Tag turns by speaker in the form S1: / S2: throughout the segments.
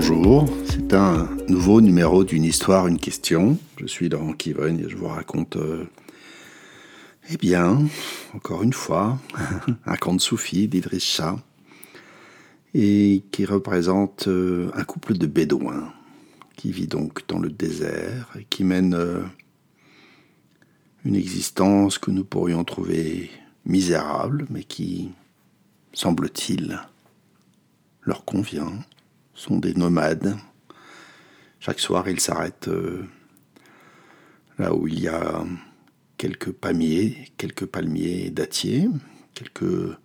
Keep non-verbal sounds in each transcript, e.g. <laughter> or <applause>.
S1: Bonjour, c'est un nouveau numéro d'une histoire, une question. Je suis Laurent Kivogne et je vous raconte, euh, eh bien, encore une fois, <laughs> un conte soufi d'Idriss et qui représente euh, un couple de bédouins qui vit donc dans le désert et qui mène euh, une existence que nous pourrions trouver misérable, mais qui, semble-t-il, leur convient, sont des nomades. Chaque soir, ils s'arrêtent euh, là où il y a quelques palmiers, quelques palmiers dattiers, quelques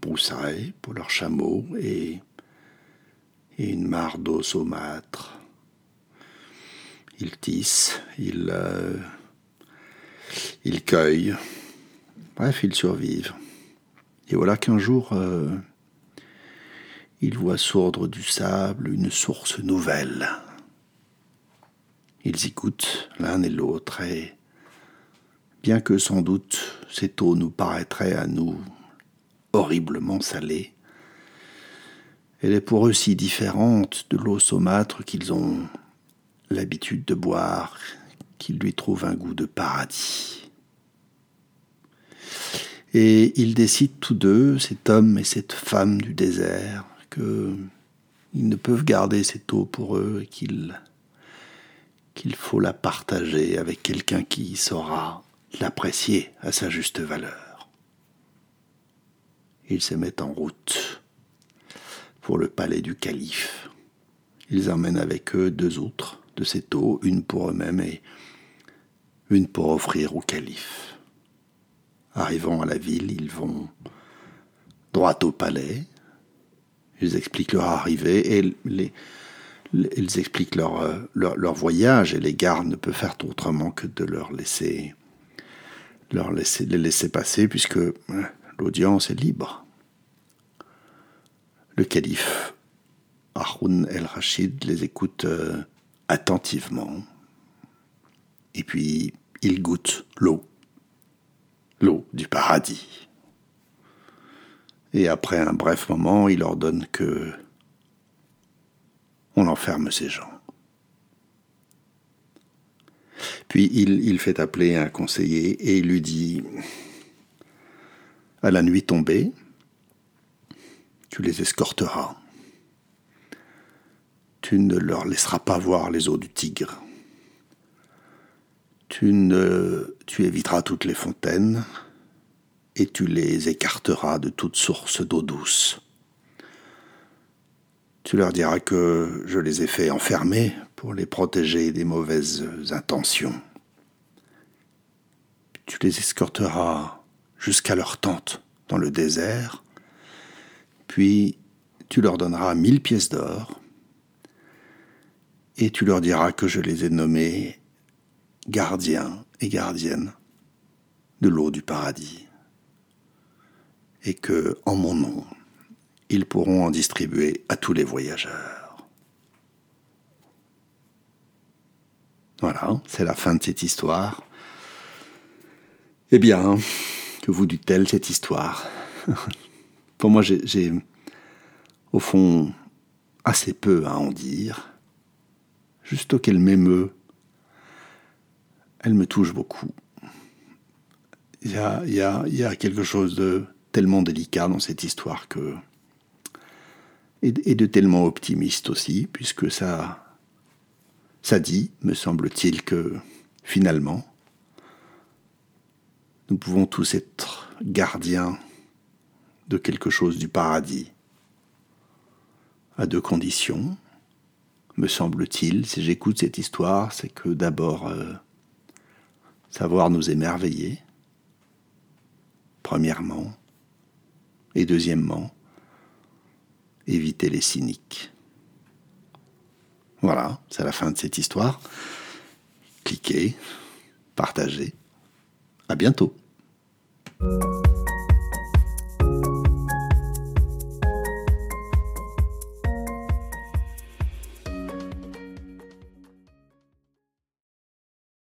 S1: broussailles pour leurs chameaux et, une mare d'eau saumâtre. Ils tissent, ils, euh, ils cueillent, bref, ils survivent. Et voilà qu'un jour, euh, ils voient sourdre du sable une source nouvelle. Ils y goûtent l'un et l'autre, et bien que sans doute cette eau nous paraîtrait à nous horriblement salée, elle est pour eux si différente de l'eau saumâtre qu'ils ont l'habitude de boire, qu'ils lui trouvent un goût de paradis. Et ils décident tous deux, cet homme et cette femme du désert, qu'ils ne peuvent garder cette eau pour eux et qu'il qu'il faut la partager avec quelqu'un qui saura l'apprécier à sa juste valeur. Ils se mettent en route pour le palais du calife. Ils emmènent avec eux deux autres de cette eau, une pour eux-mêmes et une pour offrir au calife. Arrivant à la ville, ils vont droit au palais, ils expliquent leur arrivée et ils expliquent euh, leur, voyage et les gardes ne peuvent faire autrement que de leur laisser, leur laisser les laisser passer puisque euh, l'audience est libre. Le calife Haroun el-Rachid les écoute euh, attentivement et puis il goûte l'eau, l'eau du paradis. Et après un bref moment, il ordonne que on enferme ces gens. Puis il, fait appeler un conseiller et il lui dit À la nuit tombée, tu les escorteras. Tu ne leur laisseras pas voir les eaux du Tigre. Tu, éviteras toutes les fontaines et tu les écarteras de toute source d'eau douce. Tu leur diras que je les ai fait enfermer pour les protéger des mauvaises intentions. Tu les escorteras jusqu'à leur tente dans le désert, puis tu leur donneras mille pièces d'or, et tu leur diras que je les ai nommés gardiens et gardiennes de l'eau du paradis et que, en mon nom, ils pourront en distribuer à tous les voyageurs. Voilà, c'est la fin de cette histoire. Eh bien, que vous dit-elle cette histoire? <laughs> Pour moi, j'ai au fond assez peu à en dire, juste qu'elle m'émeut. Elle me touche beaucoup. Il y a, quelque chose de tellement délicat dans cette histoire que et, de tellement optimiste aussi, puisque ça, ça dit, me semble-t-il, que finalement, nous pouvons tous être gardiens de quelque chose du paradis, à deux conditions, me semble-t-il, si j'écoute cette histoire, c'est que d'abord, euh, savoir nous émerveiller, premièrement, et deuxièmement, éviter les cyniques. Voilà, c'est la fin de cette histoire. Cliquez, partagez. À bientôt.